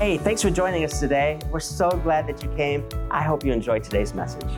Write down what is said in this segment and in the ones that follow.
Hey, thanks for joining us today. We're so glad that you came. I hope you enjoyed today's message.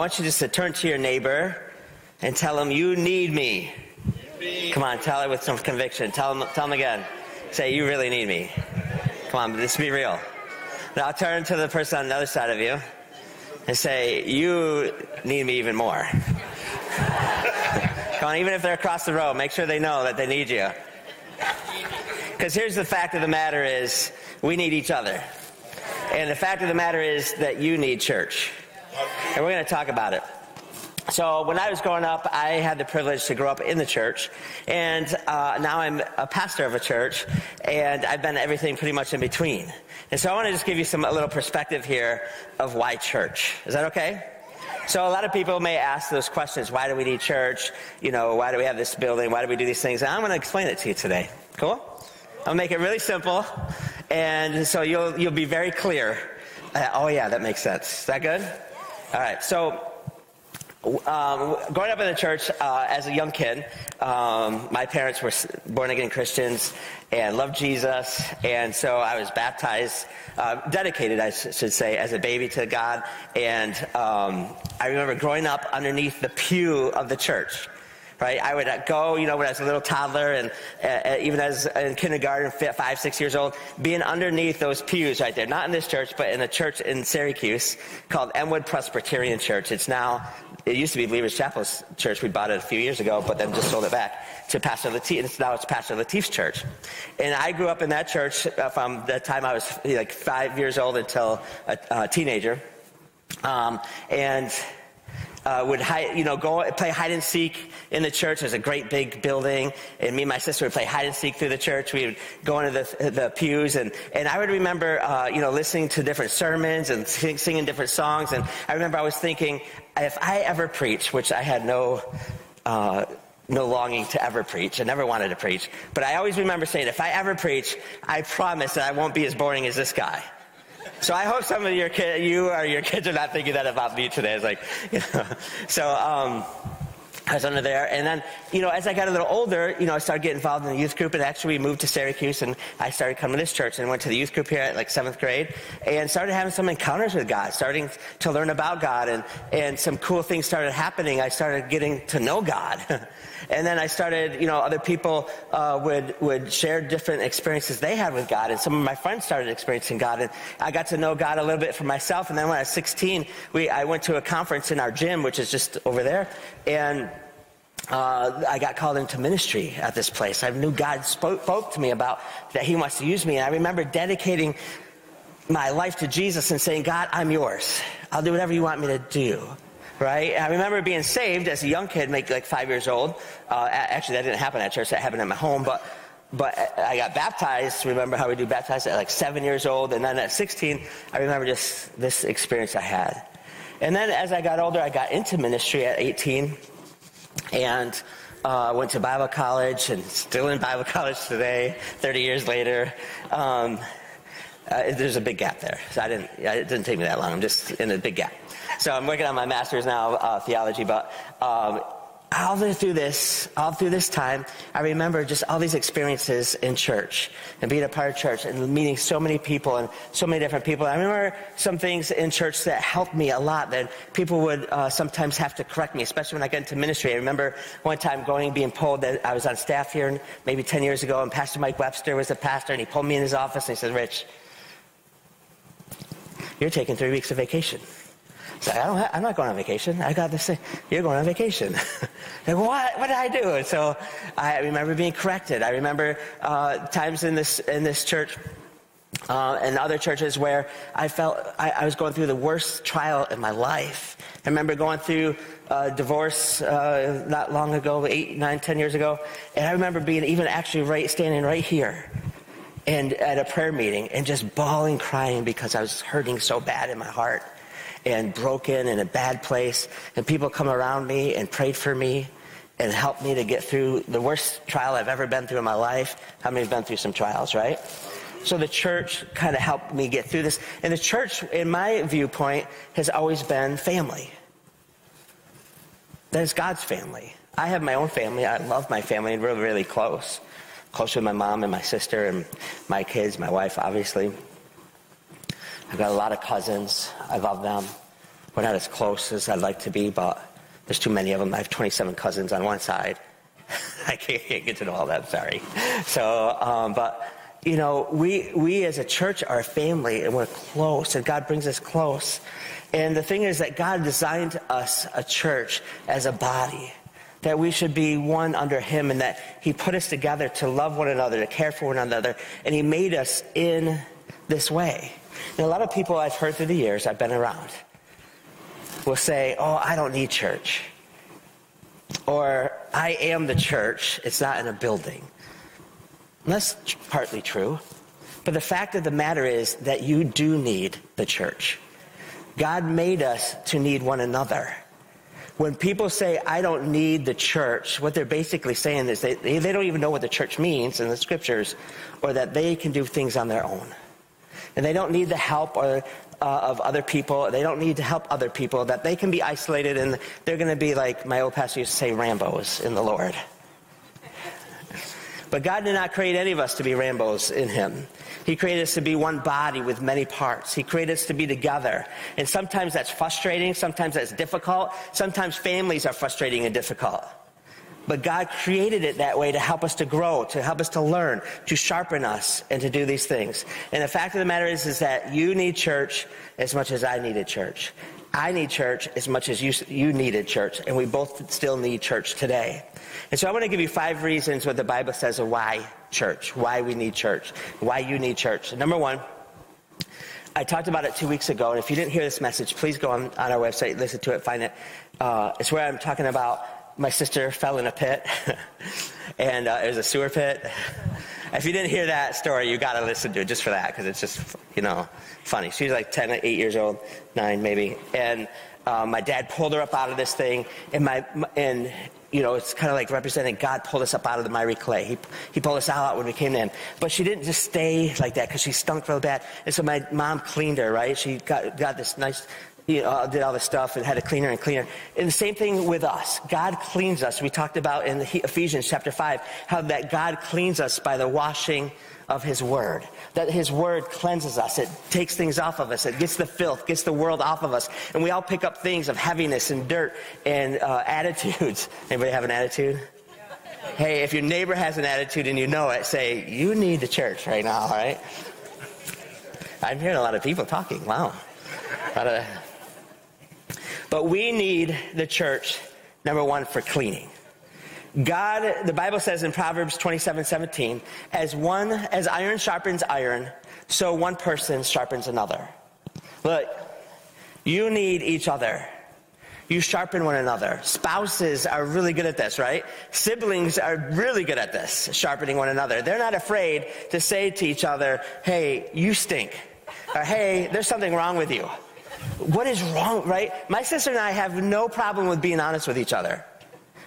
Want you just to turn to your neighbor and tell him, "You need me." Come on, tell it with some conviction. Tell him, tell him again. Say, "You really need me." Come on, just be real. Now turn to the person on the other side of you and say, "You need me even more." Come on, even if they're across the road, make sure they know that they need you. Because here's the fact of the matter is, we need each other. And the fact of the matter is that you need church. And we're going to talk about it. So when I was growing up, I had the privilege to grow up in the church, and uh, now I'm a pastor of a church, and I've been everything pretty much in between. And so I want to just give you some a little perspective here of why church. Is that okay? So a lot of people may ask those questions: Why do we need church? You know, why do we have this building? Why do we do these things? And I'm going to explain it to you today. Cool? I'll make it really simple, and so you'll you'll be very clear. Uh, oh yeah, that makes sense. Is that good? All right. So um, growing up in the church uh, as a young kid, um, my parents were born again Christians and loved Jesus, and so I was baptized, uh, dedicated, I should say, as a baby to God. And um, I remember growing up underneath the pew of the church. Right, I would go, you know, when I was a little toddler, and uh, even as in kindergarten, five, six years old, being underneath those pews right there. Not in this church, but in a church in Syracuse called Enwood Presbyterian Church. It's now it used to be Believers Chapel's church. We bought it a few years ago, but then just sold it back to Pastor Latif. It's now it's Pastor Latif's church. And I grew up in that church uh, from the time I was like five years old until a, a teenager. Um, and uh, would hide, you know go play hide and seek in the church. There's a great big building, and me and my sister would play hide and seek through the church. We would go into the, the pews, and, and I would remember uh, you know listening to different sermons and sing, singing different songs. And I remember I was thinking, if I ever preach, which I had no. Uh, no longing to ever preach. I never wanted to preach. But I always remember saying, if I ever preach, I promise that I won't be as boring as this guy. So I hope some of your you or your kids are not thinking that about me today. It's like, you know. So um, I was under there, and then you know, as I got a little older, you know, I started getting involved in the youth group, and actually we moved to Syracuse, and I started coming to this church, and went to the youth group here at like seventh grade, and started having some encounters with God, starting to learn about God, and and some cool things started happening. I started getting to know God. And then I started, you know, other people uh, would would share different experiences they had with God, and some of my friends started experiencing God, and I got to know God a little bit for myself. And then when I was 16, we I went to a conference in our gym, which is just over there, and. Uh, I got called into ministry at this place. I knew God spoke, spoke to me about that He wants to use me. And I remember dedicating my life to Jesus and saying, God, I'm yours. I'll do whatever you want me to do right? I remember being saved as a young kid, like, like five years old. Uh, actually, that didn't happen at church. That happened at my home. But but I got baptized. Remember how we do baptized at like seven years old, and then at 16, I remember just this experience I had. And then as I got older, I got into ministry at 18, and uh, went to Bible college, and still in Bible college today, 30 years later. Um, uh, there's a big gap there, so I didn't. It didn't take me that long. I'm just in a big gap. So I'm working on my master's now, uh, theology. But um, all through this, all through this time, I remember just all these experiences in church and being a part of church and meeting so many people and so many different people. I remember some things in church that helped me a lot. That people would uh, sometimes have to correct me, especially when I got into ministry. I remember one time going, being pulled that I was on staff here maybe 10 years ago, and Pastor Mike Webster was the pastor, and he pulled me in his office and he said, "Rich." You're taking three weeks of vacation. So I don't ha- I'm not going on vacation. I got this thing. You're going on vacation. like, what? What did I do? So I remember being corrected. I remember uh, times in this, in this church uh, and other churches where I felt I, I was going through the worst trial in my life. I remember going through a divorce uh, not long ago, eight, nine, ten years ago, and I remember being even actually right standing right here, and at a prayer meeting, and just bawling, crying because I was hurting so bad in my heart, and broken in a bad place, and people come around me and prayed for me, and helped me to get through the worst trial I've ever been through in my life. How many have been through some trials, right? So the church kind of helped me get through this. And the church, in my viewpoint, has always been family. That is God's family. I have my own family. I love my family and we're really close. Close with my mom and my sister and my kids, my wife, obviously. I've got a lot of cousins. I love them. We're not as close as I'd like to be, but there's too many of them. I have 27 cousins on one side. I can't, get to know all that, sorry. So, um, but you know, we, we as a church are a family and we're close and God brings us close. And the thing is that God designed us a church as a body, that we should be one under Him and that He put us together to love one another, to care for one another, and He made us in this way. And a lot of people I've heard through the years, I've been around, will say, Oh, I don't need church. Or I am the church, it's not in a building. And that's partly true. But the fact of the matter is that you do need the church. God made us to need one another. When people say, I don't need the church, what they're basically saying is they, they don't even know what the church means in the scriptures or that they can do things on their own. And they don't need the help or, uh, of other people. They don't need to help other people, that they can be isolated and they're going to be like my old pastor used to say, Rambos in the Lord. But God did not create any of us to be Rambos in Him. He created us to be one body with many parts. He created us to be together. And sometimes that's frustrating. Sometimes that's difficult. Sometimes families are frustrating and difficult. But God created it that way to help us to grow, to help us to learn, to sharpen us, and to do these things. And the fact of the matter is, is that you need church as much as I needed church. I need church as much as you, you needed church, and we both still need church today. And so I want to give you five reasons what the Bible says of why church, why we need church, why you need church. Number one, I talked about it two weeks ago, and if you didn't hear this message, please go on, on our website, listen to it, find it. Uh, it's where I'm talking about my sister fell in a pit, and uh, it was a sewer pit. If you didn't hear that story, you got to listen to it just for that, because it's just, you know, funny. She was like 10, 8 years old, 9 maybe, and uh, my dad pulled her up out of this thing, and my and you know, it's kind of like representing God pulled us up out of the miry clay. He, he pulled us out when we came in. But she didn't just stay like that because she stunk real bad. And so my mom cleaned her, right? She got, got this nice, you know, did all this stuff and had to cleaner and cleaner. And the same thing with us. God cleans us. We talked about in Ephesians chapter 5 how that God cleans us by the washing of His Word. That His Word cleanses us. It takes things off of us. It gets the filth, gets the world off of us. And we all pick up things of heaviness and dirt and uh, attitudes. Anybody have an attitude? Hey, if your neighbor has an attitude and you know it, say, you need the church right now, all right? I'm hearing a lot of people talking. Wow. Of... But we need the church, number one, for cleaning. God, the Bible says in Proverbs 27 17, as one, as iron sharpens iron, so one person sharpens another. Look, you need each other. You sharpen one another. Spouses are really good at this, right? Siblings are really good at this, sharpening one another. They're not afraid to say to each other, hey, you stink. Or hey, there's something wrong with you. What is wrong, right? My sister and I have no problem with being honest with each other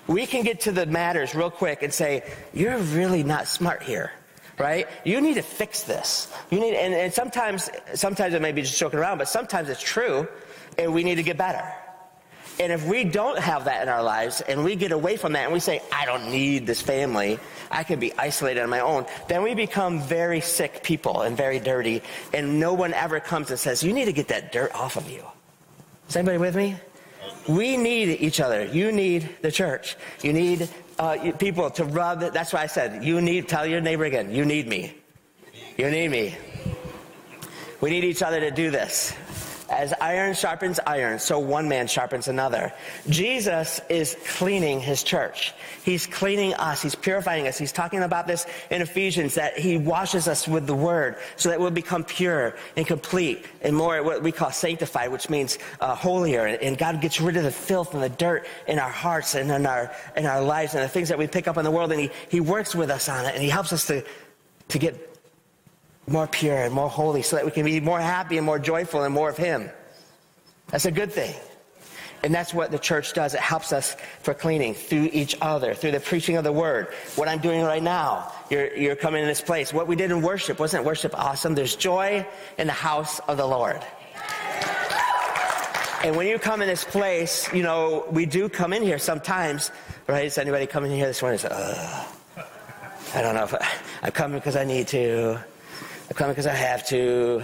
we can get to the matters real quick and say, you're really not smart here, right? You need to fix this. You need, and, and sometimes, sometimes it may be just joking around, but sometimes it's true, and we need to get better. And if we don't have that in our lives and we get away from that and we say, I don't need this family, I can be isolated on my own, then we become very sick people and very dirty. And no one ever comes and says, You need to get that dirt off of you. Is anybody with me? We need each other. You need the church. You need uh, people to rub. That's why I said, you need, tell your neighbor again, you need me. You need me. We need each other to do this. As iron sharpens iron, so one man sharpens another. Jesus is cleaning his church. He's cleaning us. He's purifying us. He's talking about this in Ephesians that he washes us with the word so that we'll become pure and complete and more what we call sanctified, which means uh, holier. And God gets rid of the filth and the dirt in our hearts and in our, in our lives and the things that we pick up in the world. And he, he works with us on it and he helps us to, to get more pure and more holy so that we can be more happy and more joyful and more of Him. That's a good thing. And that's what the church does. It helps us for cleaning through each other, through the preaching of the word. What I'm doing right now, you're, you're coming in this place. What we did in worship, wasn't worship awesome? There's joy in the house of the Lord. And when you come in this place, you know, we do come in here sometimes, right? Is anybody coming in here this morning I don't know if I, I'm coming because I need to. I come because I have to.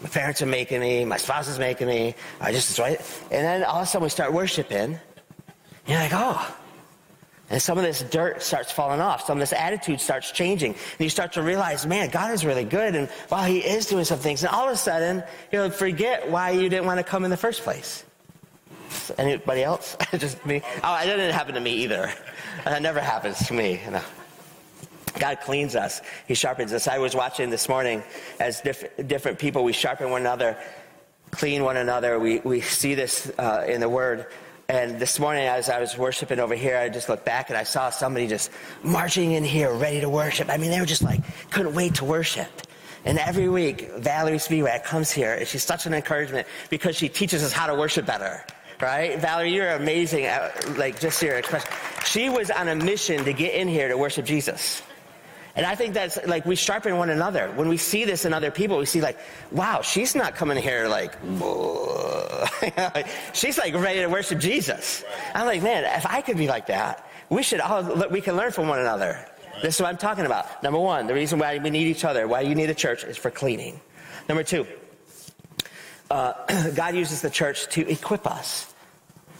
My parents are making me. My spouse is making me. I just enjoy it. And then all of a sudden we start worshiping. You're like, oh. And some of this dirt starts falling off. Some of this attitude starts changing. And you start to realize, man, God is really good. And wow, He is doing some things. And all of a sudden, you'll forget why you didn't want to come in the first place. Anybody else? Just me? Oh, it didn't happen to me either. That never happens to me. You know. God cleans us. He sharpens us. I was watching this morning as diff- different people, we sharpen one another, clean one another. We, we see this uh, in the Word. And this morning, as I was worshiping over here, I just looked back and I saw somebody just marching in here, ready to worship. I mean, they were just like, couldn't wait to worship. And every week, Valerie Spiewak comes here, and she's such an encouragement because she teaches us how to worship better. Right? Valerie, you're amazing. At, like, just your expression. She was on a mission to get in here to worship Jesus. And I think that's like we sharpen one another. When we see this in other people, we see like, wow, she's not coming here like, she's like ready to worship Jesus. I'm like, man, if I could be like that, we should all, we can learn from one another. This is what I'm talking about. Number one, the reason why we need each other, why you need a church is for cleaning. Number two, uh, God uses the church to equip us.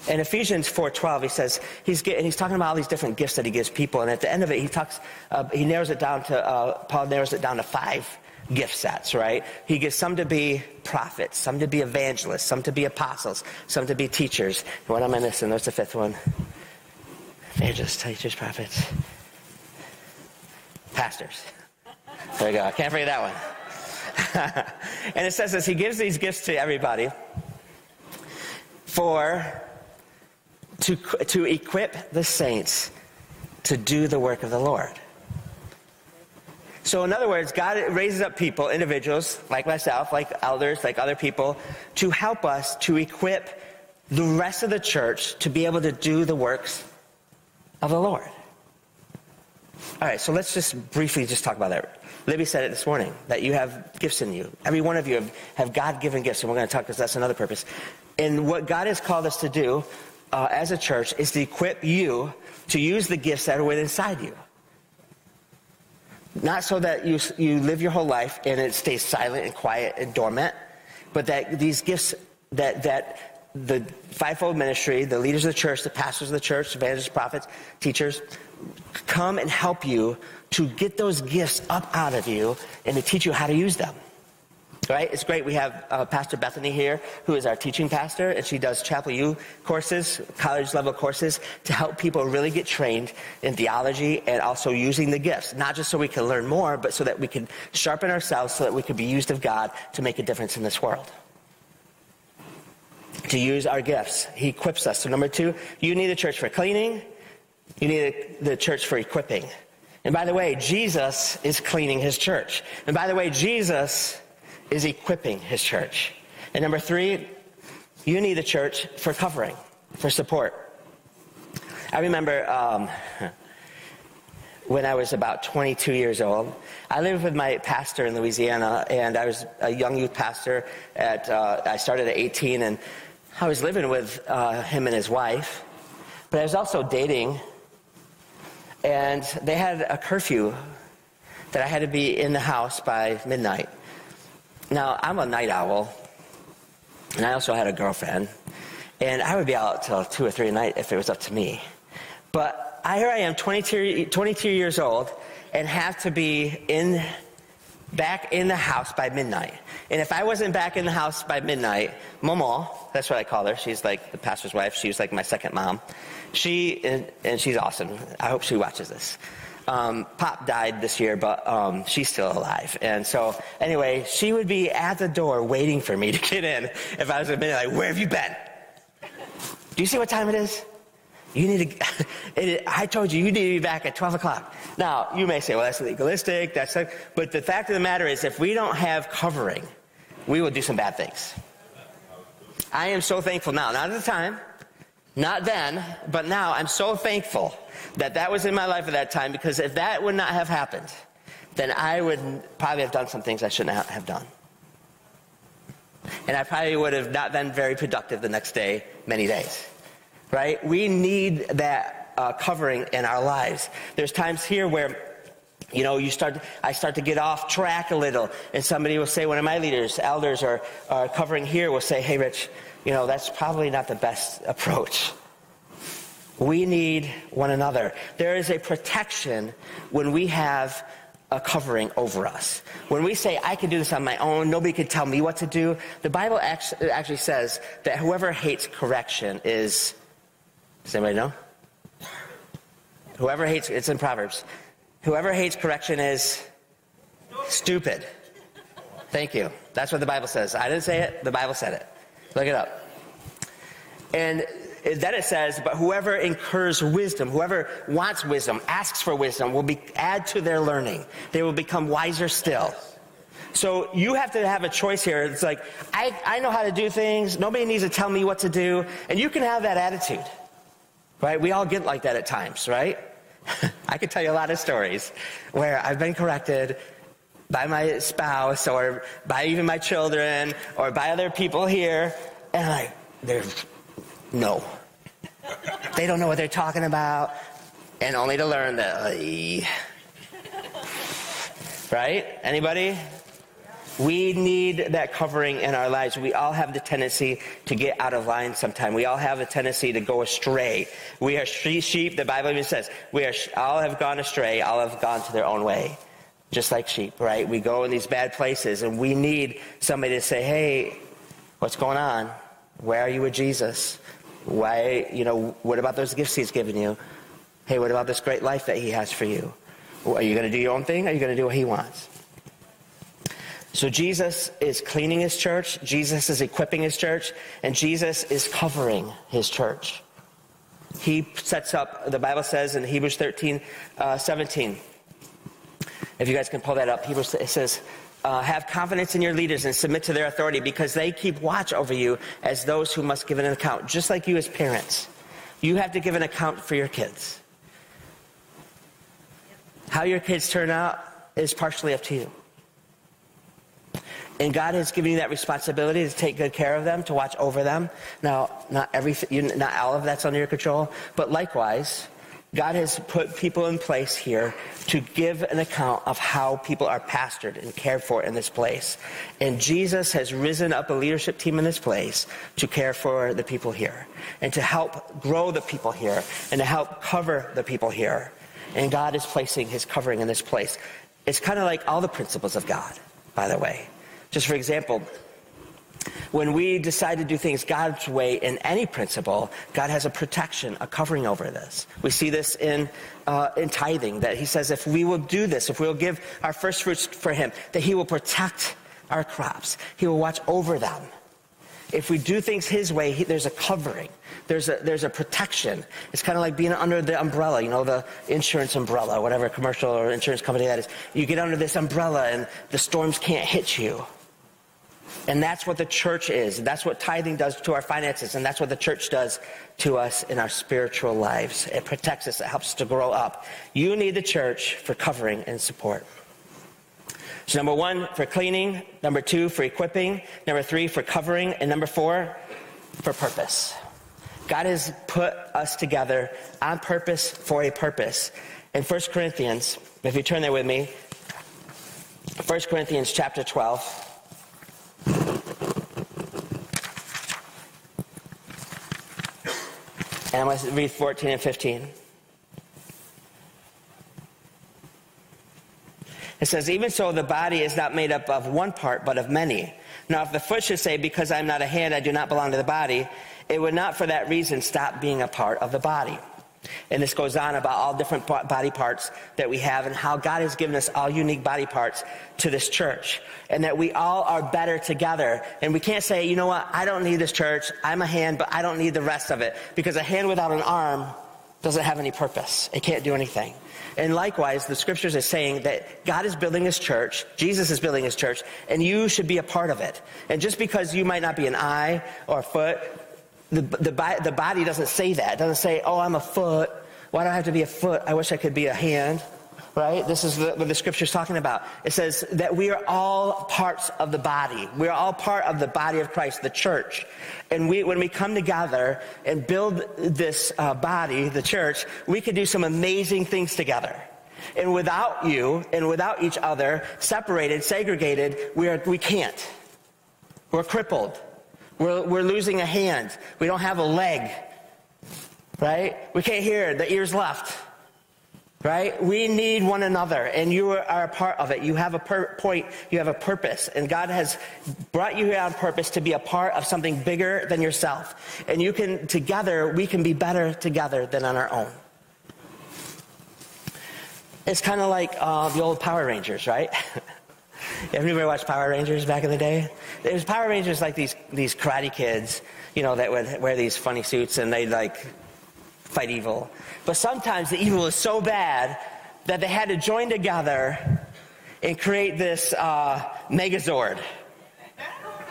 In Ephesians 4:12, he says he's getting, he's talking about all these different gifts that he gives people, and at the end of it, he talks, uh, he narrows it down to uh, Paul narrows it down to five gift sets, right? He gives some to be prophets, some to be evangelists, some to be apostles, some to be teachers. What am I missing? There's the fifth one. Evangelists, teachers, prophets, pastors. There you go. I can't forget that one. and it says this: He gives these gifts to everybody for to, to equip the saints to do the work of the Lord. So, in other words, God raises up people, individuals like myself, like elders, like other people, to help us to equip the rest of the church to be able to do the works of the Lord. All right, so let's just briefly just talk about that. Libby said it this morning that you have gifts in you. Every one of you have, have God given gifts, and we're going to talk because that's another purpose. And what God has called us to do uh, as a church is to equip you to use the gifts that are within inside you. Not so that you, you live your whole life and it stays silent and quiet and dormant, but that these gifts that, that the fivefold ministry, the leaders of the church, the pastors of the church, evangelists, prophets, teachers, come and help you to get those gifts up out of you and to teach you how to use them. Right? It's great. We have uh, Pastor Bethany here, who is our teaching pastor, and she does Chapel U courses, college level courses, to help people really get trained in theology and also using the gifts. Not just so we can learn more, but so that we can sharpen ourselves so that we can be used of God to make a difference in this world. To use our gifts. He equips us. So, number two, you need the church for cleaning, you need the church for equipping. And by the way, Jesus is cleaning his church. And by the way, Jesus is equipping his church. And number three, you need the church for covering, for support. I remember um, when I was about 22 years old, I lived with my pastor in Louisiana, and I was a young youth pastor. At uh, I started at 18, and I was living with uh, him and his wife, but I was also dating. And they had a curfew that I had to be in the house by midnight. Now, I'm a night owl, and I also had a girlfriend, and I would be out till 2 or 3 at night if it was up to me. But here I am, 22, 22 years old, and have to be in back in the house by midnight. And if I wasn't back in the house by midnight, Momo, that's what I call her. She's like the pastor's wife. She was like my second mom. She, and, and she's awesome. I hope she watches this. Um, Pop died this year, but um, she's still alive. And so, anyway, she would be at the door waiting for me to get in if I was a minute, like, where have you been? Do you see what time it is? You need to, it, I told you, you need to be back at 12 o'clock. Now, you may say, well, that's legalistic, that's, but the fact of the matter is, if we don't have covering, we will do some bad things. I am so thankful now, not at the time, not then, but now I'm so thankful that that was in my life at that time because if that would not have happened, then I would probably have done some things I shouldn't have done. And I probably would have not been very productive the next day, many days. Right? We need that uh, covering in our lives. There's times here where you know, you start, I start to get off track a little, and somebody will say, one of my leaders, elders, or covering here will say, hey, Rich, you know, that's probably not the best approach. We need one another. There is a protection when we have a covering over us. When we say, I can do this on my own, nobody can tell me what to do, the Bible actually says that whoever hates correction is. Does anybody know? Whoever hates, it's in Proverbs. Whoever hates correction is stupid. Thank you. That's what the Bible says. I didn't say it, the Bible said it. Look it up. And then it says, but whoever incurs wisdom, whoever wants wisdom, asks for wisdom, will be add to their learning. They will become wiser still. So you have to have a choice here. It's like, I, I know how to do things. Nobody needs to tell me what to do. And you can have that attitude. Right? We all get like that at times, right? I could tell you a lot of stories where I've been corrected by my spouse or by even my children or by other people here. And like, there's no. They don't know what they're talking about. And only to learn that, right? Anybody? We need that covering in our lives. We all have the tendency to get out of line sometime. We all have a tendency to go astray. We are sheep. The Bible even says we are all have gone astray. All have gone to their own way, just like sheep. Right? We go in these bad places, and we need somebody to say, "Hey, what's going on? Where are you with Jesus? Why? You know, what about those gifts He's given you? Hey, what about this great life that He has for you? Are you going to do your own thing? Or are you going to do what He wants?" So Jesus is cleaning his church, Jesus is equipping his church, and Jesus is covering his church. He sets up, the Bible says in Hebrews 13, uh, 17, if you guys can pull that up, Hebrews, it says, uh, have confidence in your leaders and submit to their authority because they keep watch over you as those who must give an account, just like you as parents. You have to give an account for your kids. How your kids turn out is partially up to you. And God has given you that responsibility to take good care of them, to watch over them. Now, not everything, not all of that's under your control, but likewise, God has put people in place here to give an account of how people are pastored and cared for in this place. And Jesus has risen up a leadership team in this place to care for the people here and to help grow the people here and to help cover the people here. And God is placing his covering in this place. It's kind of like all the principles of God, by the way. Just for example, when we decide to do things God's way in any principle, God has a protection, a covering over this. We see this in, uh, in tithing, that He says if we will do this, if we will give our first fruits for Him, that He will protect our crops. He will watch over them. If we do things His way, he, there's a covering. There's a, there's a protection. It's kind of like being under the umbrella, you know, the insurance umbrella, whatever commercial or insurance company that is. You get under this umbrella and the storms can't hit you. And that's what the church is. That's what tithing does to our finances. And that's what the church does to us in our spiritual lives. It protects us, it helps us to grow up. You need the church for covering and support. So, number one, for cleaning. Number two, for equipping. Number three, for covering. And number four, for purpose. God has put us together on purpose for a purpose. In 1 Corinthians, if you turn there with me, 1 Corinthians chapter 12. And to read 14 and 15. It says, Even so, the body is not made up of one part, but of many. Now, if the foot should say, Because I'm not a hand, I do not belong to the body, it would not for that reason stop being a part of the body. And this goes on about all different body parts that we have and how God has given us all unique body parts to this church. And that we all are better together. And we can't say, you know what, I don't need this church. I'm a hand, but I don't need the rest of it. Because a hand without an arm doesn't have any purpose. It can't do anything. And likewise, the scriptures are saying that God is building his church, Jesus is building his church, and you should be a part of it. And just because you might not be an eye or a foot, the, the, the body doesn't say that. It doesn't say, oh, I'm a foot. Why do I have to be a foot? I wish I could be a hand. Right? This is what the scripture is talking about. It says that we are all parts of the body. We are all part of the body of Christ, the church. And we, when we come together and build this uh, body, the church, we can do some amazing things together. And without you and without each other, separated, segregated, we, are, we can't. We're crippled. We're, we're losing a hand. We don't have a leg. Right? We can't hear. The ear's left. Right? We need one another, and you are a part of it. You have a per- point, you have a purpose, and God has brought you here on purpose to be a part of something bigger than yourself. And you can, together, we can be better together than on our own. It's kind of like uh, the old Power Rangers, right? Everybody watched Power Rangers back in the day? It was Power Rangers like these, these karate kids, you know, that would wear these funny suits and they'd like fight evil. But sometimes the evil is so bad that they had to join together and create this uh, Megazord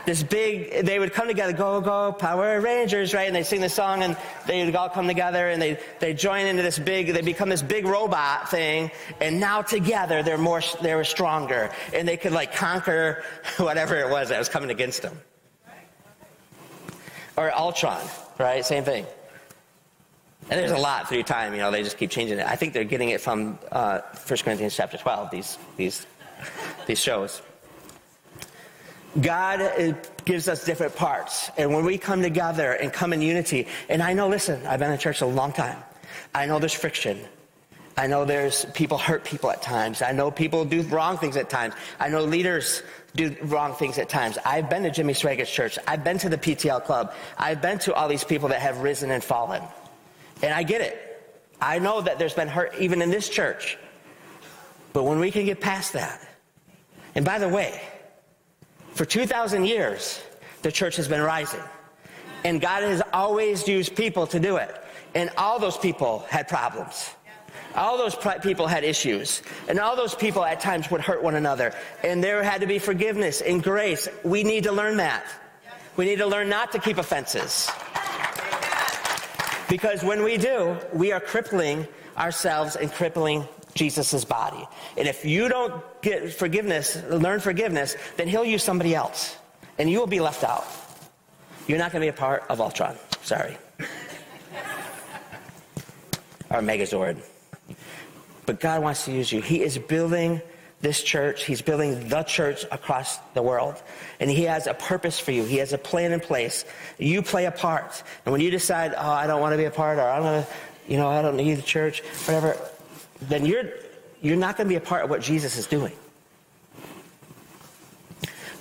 this big, they would come together, go, go, Power Rangers, right? And they'd sing the song and they would all come together and they, they join into this big, they become this big robot thing. And now together they're more, they were stronger and they could like conquer whatever it was that was coming against them. Or Voltron, right? Same thing. And there's a lot through time, you know, they just keep changing it. I think they're getting it from uh, 1 Corinthians chapter 12, these, these, these shows. God uh, gives us different parts. And when we come together and come in unity, and I know, listen, I've been in church a long time. I know there's friction. I know there's people hurt people at times. I know people do wrong things at times. I know leaders do wrong things at times. I've been to Jimmy Swaggart Church. I've been to the PTL Club. I've been to all these people that have risen and fallen. And I get it. I know that there's been hurt even in this church. But when we can get past that, and by the way, for 2,000 years, the church has been rising. And God has always used people to do it. And all those people had problems. All those people had issues. And all those people at times would hurt one another. And there had to be forgiveness and grace. We need to learn that. We need to learn not to keep offenses. Because when we do, we are crippling ourselves and crippling Jesus' body. And if you don't get forgiveness, learn forgiveness, then he'll use somebody else. And you will be left out. You're not going to be a part of Voltron. Sorry. or Megazord. But God wants to use you. He is building this church. He's building the church across the world. And He has a purpose for you. He has a plan in place. You play a part. And when you decide, oh, I don't want to be a part, or I'm going to, you know, I don't need the church, whatever, then you're, you're not going to be a part of what Jesus is doing.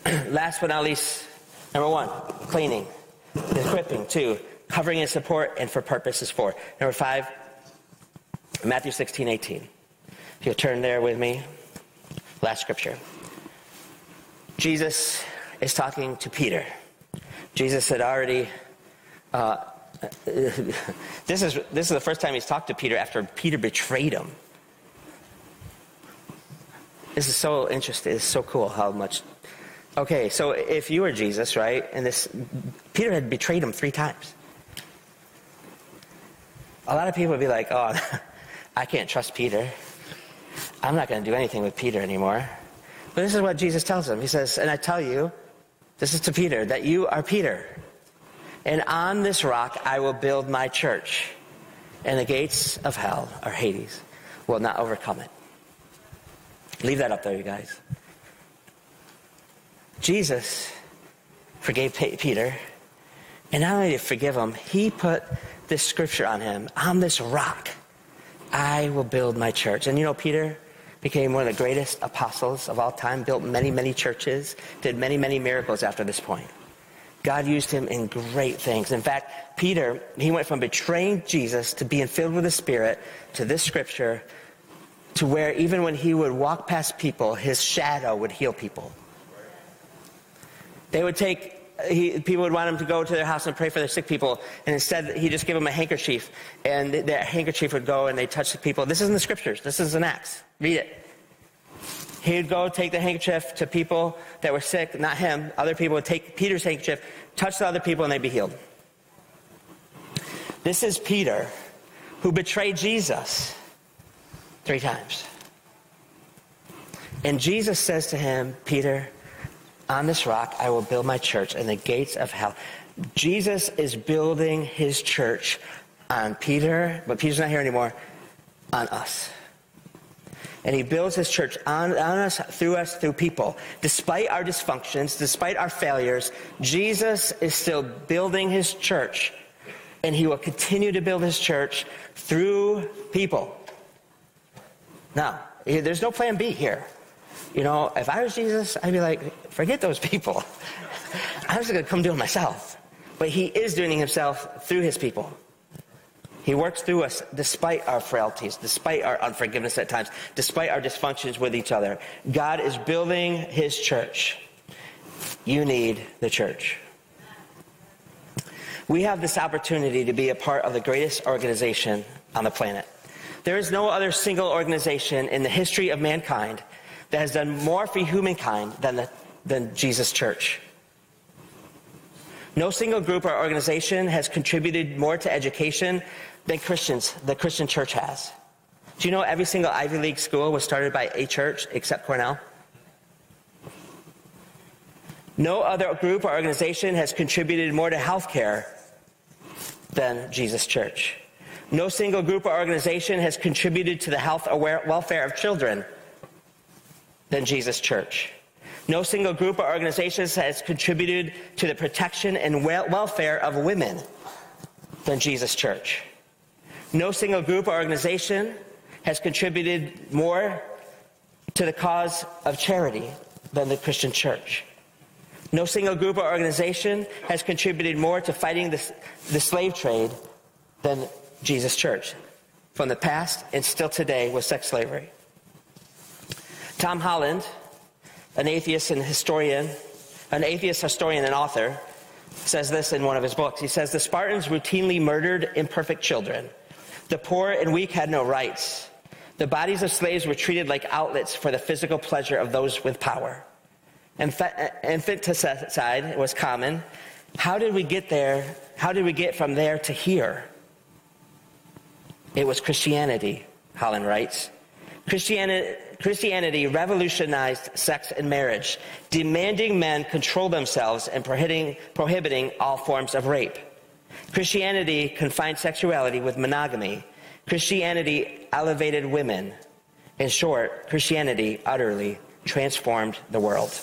Last but not least, number one, cleaning, equipping. Two, covering and support, and for purposes. Four. Number five, Matthew 16, 18. If you'll turn there with me. Last scripture. Jesus is talking to Peter. Jesus had already uh, this is this is the first time he's talked to Peter after Peter betrayed him. This is so interesting. It's so cool how much. Okay, so if you were Jesus, right, and this Peter had betrayed him three times. A lot of people would be like, "Oh, I can't trust Peter. I'm not going to do anything with Peter anymore." But this is what Jesus tells him. He says, "And I tell you, this is to Peter, that you are Peter, and on this rock I will build my church, and the gates of hell or Hades will not overcome it." Leave that up there, you guys. Jesus forgave Peter. And not only did he forgive him, he put this scripture on him on this rock, I will build my church. And you know, Peter, became one of the greatest apostles of all time, built many, many churches, did many, many miracles after this point. God used him in great things. In fact, Peter, he went from betraying Jesus to being filled with the Spirit to this scripture to where even when he would walk past people, his shadow would heal people. They would take, he, people would want him to go to their house and pray for their sick people, and instead he just gave them a handkerchief, and that handkerchief would go and they touch the people. This is in the scriptures. This is in Acts. Read it. He would go take the handkerchief to people that were sick, not him. Other people would take Peter's handkerchief, touch the other people, and they'd be healed. This is Peter who betrayed Jesus three times. And Jesus says to him, Peter, on this rock I will build my church, and the gates of hell. Jesus is building his church on Peter, but Peter's not here anymore, on us. And he builds his church on, on us, through us, through people. Despite our dysfunctions, despite our failures, Jesus is still building his church. And he will continue to build his church through people. Now, there's no plan B here. You know, if I was Jesus, I'd be like, forget those people. I'm just going to come do it myself. But he is doing it himself through his people. He works through us despite our frailties, despite our unforgiveness at times, despite our dysfunctions with each other. God is building his church. You need the church. We have this opportunity to be a part of the greatest organization on the planet. There is no other single organization in the history of mankind that has done more for humankind than, the, than Jesus Church. No single group or organization has contributed more to education than Christians, the Christian church has. Do you know every single Ivy League school was started by a church except Cornell? No other group or organization has contributed more to healthcare than Jesus Church. No single group or organization has contributed to the health or welfare of children than Jesus Church. No single group or organization has contributed to the protection and welfare of women than Jesus Church. No single group or organization has contributed more to the cause of charity than the Christian church. No single group or organization has contributed more to fighting the, the slave trade than Jesus Church from the past and still today with sex slavery. Tom Holland, an atheist and historian, an atheist historian and author, says this in one of his books. He says, The Spartans routinely murdered imperfect children. The poor and weak had no rights. The bodies of slaves were treated like outlets for the physical pleasure of those with power. Infanticide was common. How did we get there? How did we get from there to here? It was Christianity, Holland writes. Christianity, Christianity revolutionized sex and marriage, demanding men control themselves and prohibiting, prohibiting all forms of rape. Christianity confined sexuality with monogamy. Christianity elevated women. In short, Christianity utterly transformed the world.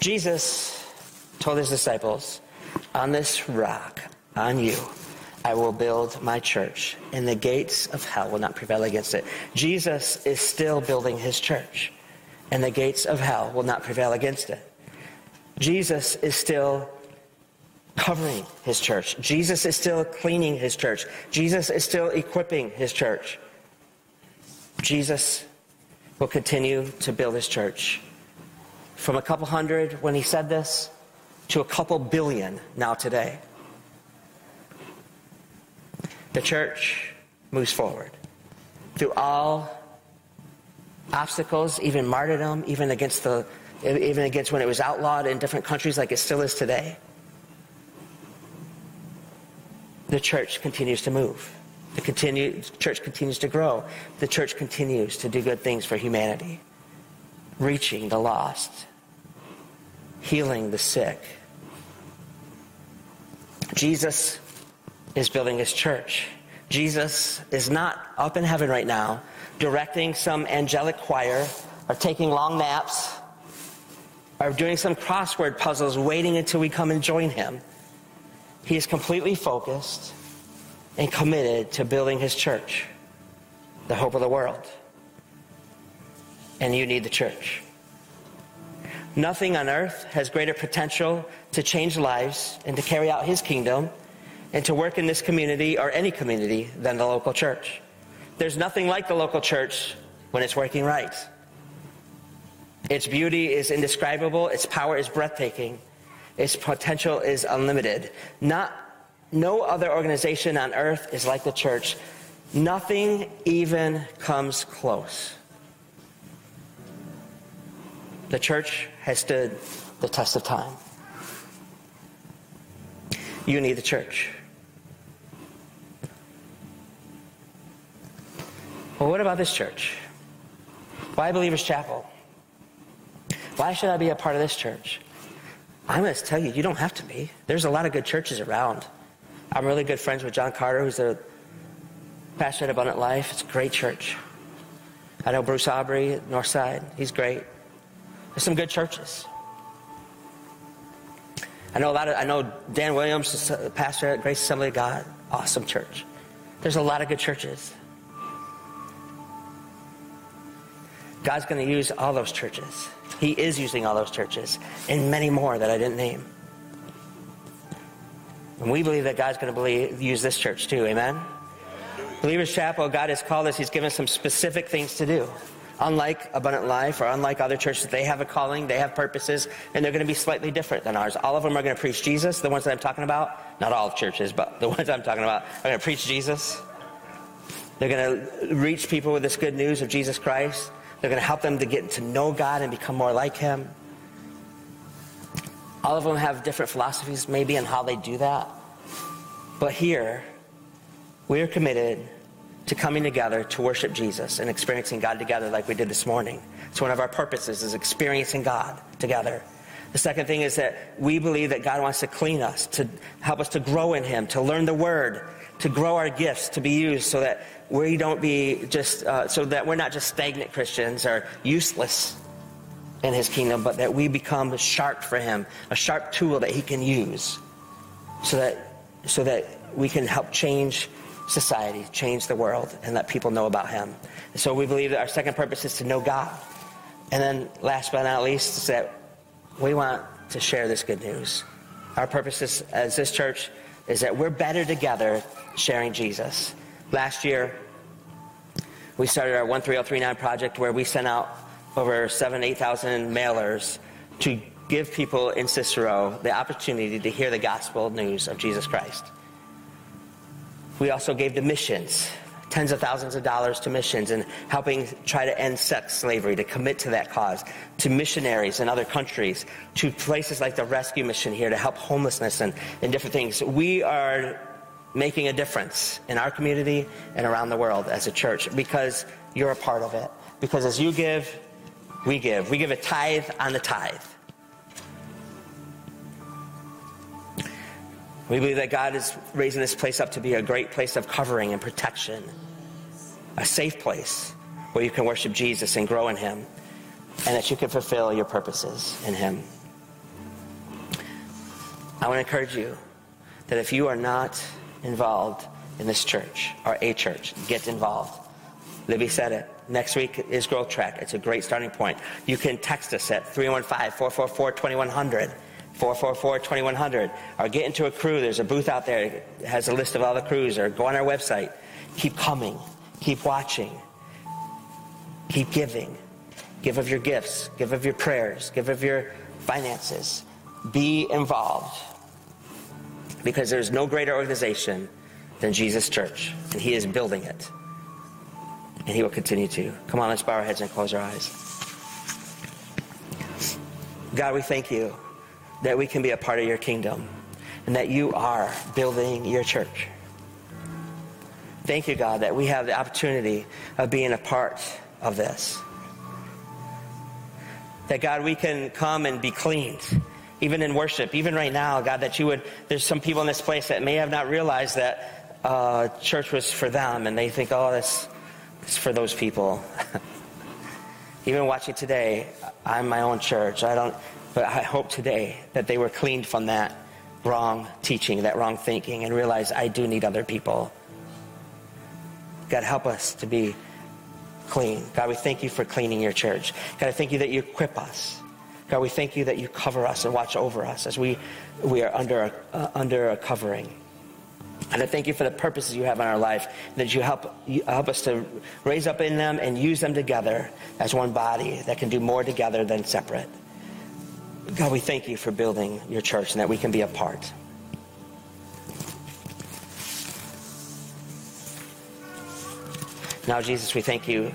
Jesus told his disciples, On this rock, on you, I will build my church, and the gates of hell will not prevail against it. Jesus is still building his church, and the gates of hell will not prevail against it. Jesus is still covering his church. Jesus is still cleaning his church. Jesus is still equipping his church. Jesus will continue to build his church. From a couple hundred when he said this to a couple billion now today. The church moves forward through all obstacles, even martyrdom, even against the even against when it was outlawed in different countries like it still is today. The church continues to move. The continue, church continues to grow. The church continues to do good things for humanity, reaching the lost, healing the sick, Jesus is building his church. Jesus is not up in heaven right now directing some angelic choir or taking long naps or doing some crossword puzzles waiting until we come and join him. He is completely focused and committed to building his church, the hope of the world. And you need the church. Nothing on earth has greater potential to change lives and to carry out his kingdom and to work in this community or any community than the local church. There's nothing like the local church when it's working right. Its beauty is indescribable, its power is breathtaking, its potential is unlimited. Not, no other organization on earth is like the church. Nothing even comes close. The church has stood the test of time. You need the church. Well, what about this church? Why Believers Chapel? Why should I be a part of this church? Going to tell you, you don't have to be. There's a lot of good churches around. I'm really good friends with John Carter, who's a pastor at Abundant Life. It's a great church. I know Bruce Aubrey at Northside. He's great. There's some good churches. I know a lot of, I know Dan Williams, pastor at Grace Assembly of God. Awesome church. There's a lot of good churches. God's going to use all those churches. He is using all those churches and many more that I didn't name. And we believe that God's going to use this church too. Amen? Believers Chapel, God has called us. He's given us some specific things to do. Unlike Abundant Life or unlike other churches, they have a calling, they have purposes, and they're going to be slightly different than ours. All of them are going to preach Jesus, the ones that I'm talking about. Not all churches, but the ones I'm talking about are going to preach Jesus. They're going to reach people with this good news of Jesus Christ. They're going to help them to get to know God and become more like Him. All of them have different philosophies, maybe, on how they do that. But here, we are committed to coming together to worship Jesus and experiencing God together like we did this morning. It's one of our purposes is experiencing God together. The second thing is that we believe that God wants to clean us, to help us to grow in Him, to learn the Word, to grow our gifts, to be used so that we don't be just, uh, so that we're not just stagnant Christians or useless in His kingdom, but that we become sharp for Him, a sharp tool that He can use so that, so that we can help change society, change the world, and let people know about Him. And so we believe that our second purpose is to know God. And then last but not least is that we want to share this good news. Our purpose is, as this church is that we're better together sharing Jesus. Last year, we started our 13039 project where we sent out over seven, 8,000 mailers to give people in Cicero the opportunity to hear the gospel news of Jesus Christ. We also gave to missions, tens of thousands of dollars to missions and helping try to end sex slavery, to commit to that cause, to missionaries in other countries, to places like the rescue mission here to help homelessness and, and different things. We are making a difference in our community and around the world as a church because you're a part of it. Because as you give, we give. We give a tithe on the tithe. We believe that God is raising this place up to be a great place of covering and protection, a safe place where you can worship Jesus and grow in Him, and that you can fulfill your purposes in Him. I want to encourage you that if you are not involved in this church or a church, get involved. Libby said it. Next week is Growth Track. It's a great starting point. You can text us at 315 444 2100. 444-2100 or get into a crew. There's a booth out there that has a list of all the crews or go on our website. Keep coming. Keep watching. Keep giving. Give of your gifts. Give of your prayers. Give of your finances. Be involved. Because there's no greater organization than Jesus Church. And He is building it. And He will continue to. Come on, let's bow our heads and close our eyes. God, we thank you that we can be a part of your kingdom and that you are building your church. Thank you, God, that we have the opportunity of being a part of this. That, God, we can come and be cleaned, even in worship, even right now, God, that you would, there's some people in this place that may have not realized that uh, church was for them, and they think, oh, this is for those people. even watching today, I'm my own church. I don't, but I hope today that they were cleaned from that wrong teaching, that wrong thinking, and realize I do need other people. God, help us to be clean. God, we thank you for cleaning your church. God, I thank you that you equip us. God, we thank you that you cover us and watch over us as we, we are under a, uh, under a covering. And I thank you for the purposes you have in our life, that you help, you help us to raise up in them and use them together as one body that can do more together than separate. God, we thank you for building your church and that we can be a part. Now, Jesus, we thank you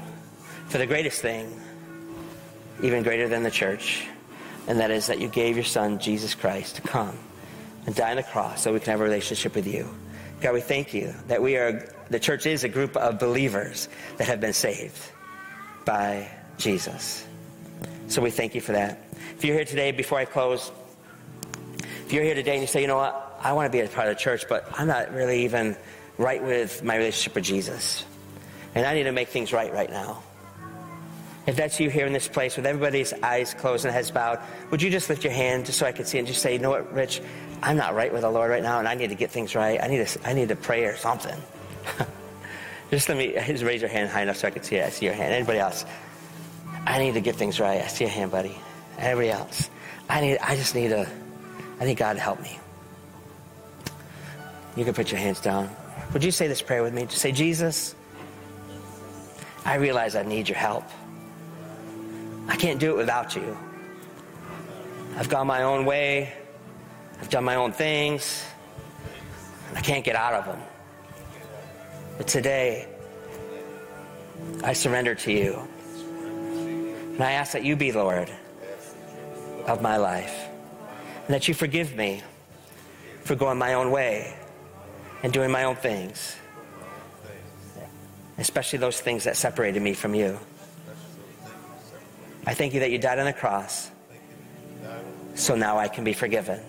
for the greatest thing, even greater than the church, and that is that you gave your son, Jesus Christ, to come and die on the cross so we can have a relationship with you. God, we thank you that we are, the church is a group of believers that have been saved by Jesus. So we thank you for that. If you're here today, before I close, if you're here today and you say, you know what, I want to be a part of the church, but I'm not really even right with my relationship with Jesus. And I need to make things right right now. If that's you here in this place with everybody's eyes closed and heads bowed, would you just lift your hand just so I could see and just say, you know what, Rich, I'm not right with the Lord right now and I need to get things right. I need to, I need to pray or something. just let me, just raise your hand high enough so I can see it. I see your hand. Anybody else? I need to get things right. I see your hand, buddy. Everybody else. I need, I just need a, I need God to help me. You can put your hands down. Would you say this prayer with me? Just say, Jesus, I realize I need your help. I can't do it without you. I've gone my own way. I've done my own things. I can't get out of them. But today, I surrender to you. And I ask that you be Lord of my life. And that you forgive me for going my own way and doing my own things. Especially those things that separated me from you. I thank you that you died on the cross. So now I can be forgiven.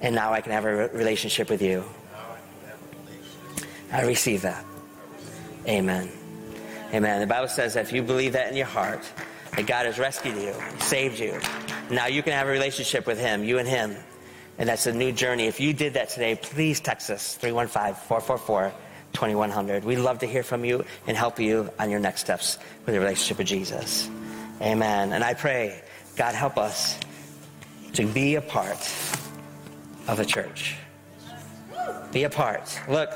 And now I can have a relationship with you. I receive that. Amen. Amen. The Bible says that if you believe that in your heart, that God has rescued you, saved you, now you can have a relationship with Him, you and Him. And that's a new journey. If you did that today, please text us 315 444 2100. We'd love to hear from you and help you on your next steps with your relationship with Jesus. Amen. And I pray, God, help us to be a part of the church. Be a part. Look,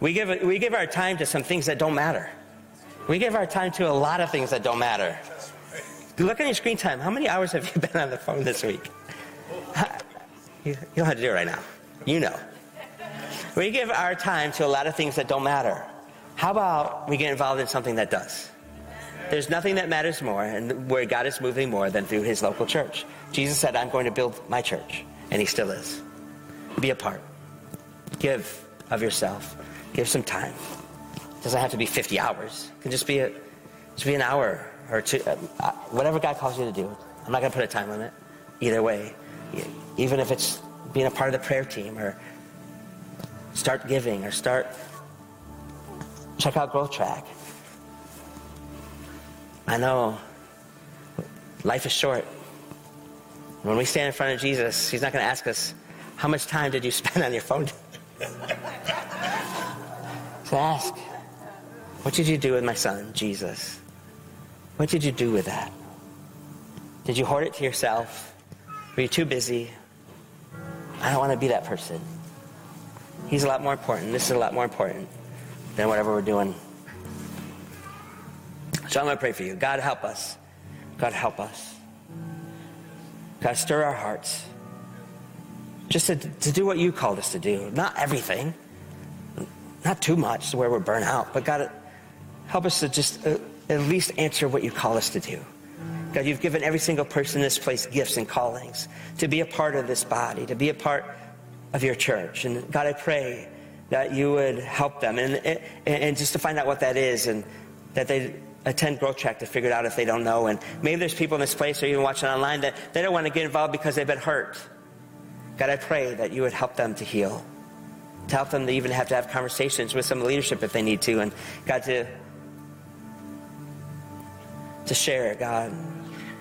we give, we give our time to some things that don't matter. We give our time to a lot of things that don't matter. Look at your screen time. How many hours have you been on the phone this week? You, don't have to do it right now. You know. We give our time to a lot of things that don't matter. How about we get involved in something that does? There's nothing that matters more and where God is moving more than through his local church. Jesus said, I'm going to build my church, and he still is. Be a part. Give of yourself. Give some time. It doesn't have to be 50 hours. It can just be a, just be an hour or two, uh, uh, whatever God calls you to do. I'm not going to put a time limit. Either way, even if it's being a part of the prayer team or start giving or start check out Growth Track. I know life is short. When we stand in front of Jesus, He's not going to ask us, How much time did you spend on your phone? so ask, What did you do with my son, Jesus? What did you do with that? Did you hoard it to yourself? Were you too busy? I don't want to be that person. He's a lot more important. This is a lot more important than whatever we're doing. So I'm going to pray for you. God, help us. God, help us. God, stir our hearts. Just to, to do what you called us to do. Not everything. Not too much to where we're burnt out. But God, help us to just uh, at least answer what you call us to do. God, you've given every single person in this place gifts and callings to be a part of this body, to be a part of your church. And God, I pray that you would help them and, and, and just to find out what that is and that they attend Growth Track to figure it out if they don't know. And maybe there's people in this place or even watching online that they don't want to get involved because they've been hurt. God, I pray that you would help them to heal, to help them to even have to have conversations with some leadership if they need to. And God, to, to share, it, God,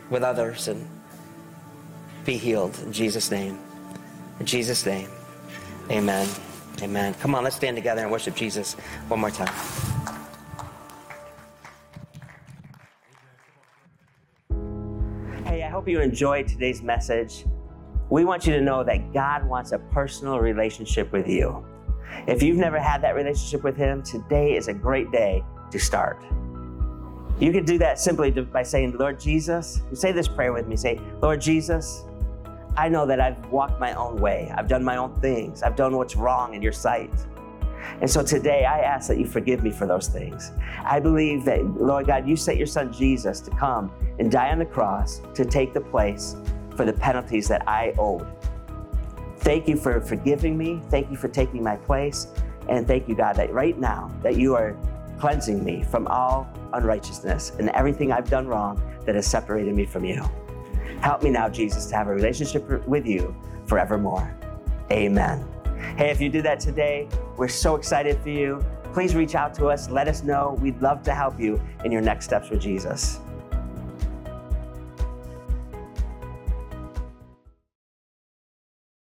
with others and be healed in Jesus' name. In Jesus' name, amen. Amen. Come on, let's stand together and worship Jesus one more time. Hey, I hope you enjoyed today's message. We want you to know that God wants a personal relationship with you. If you've never had that relationship with Him, today is a great day to start. You can do that simply by saying, Lord Jesus, say this prayer with me. Say, Lord Jesus, I know that I've walked my own way. I've done my own things. I've done what's wrong in your sight. And so today I ask that you forgive me for those things. I believe that, Lord God, you sent your son Jesus to come and die on the cross to take the place for the penalties that I owed. Thank you for forgiving me. Thank you for taking my place. And thank you, God, that right now that you are cleansing me from all unrighteousness and everything I've done wrong that has separated me from you. Help me now, Jesus, to have a relationship with you forevermore. Amen. Hey, if you did that today, we're so excited for you. Please reach out to us. Let us know. We'd love to help you in your next steps with Jesus.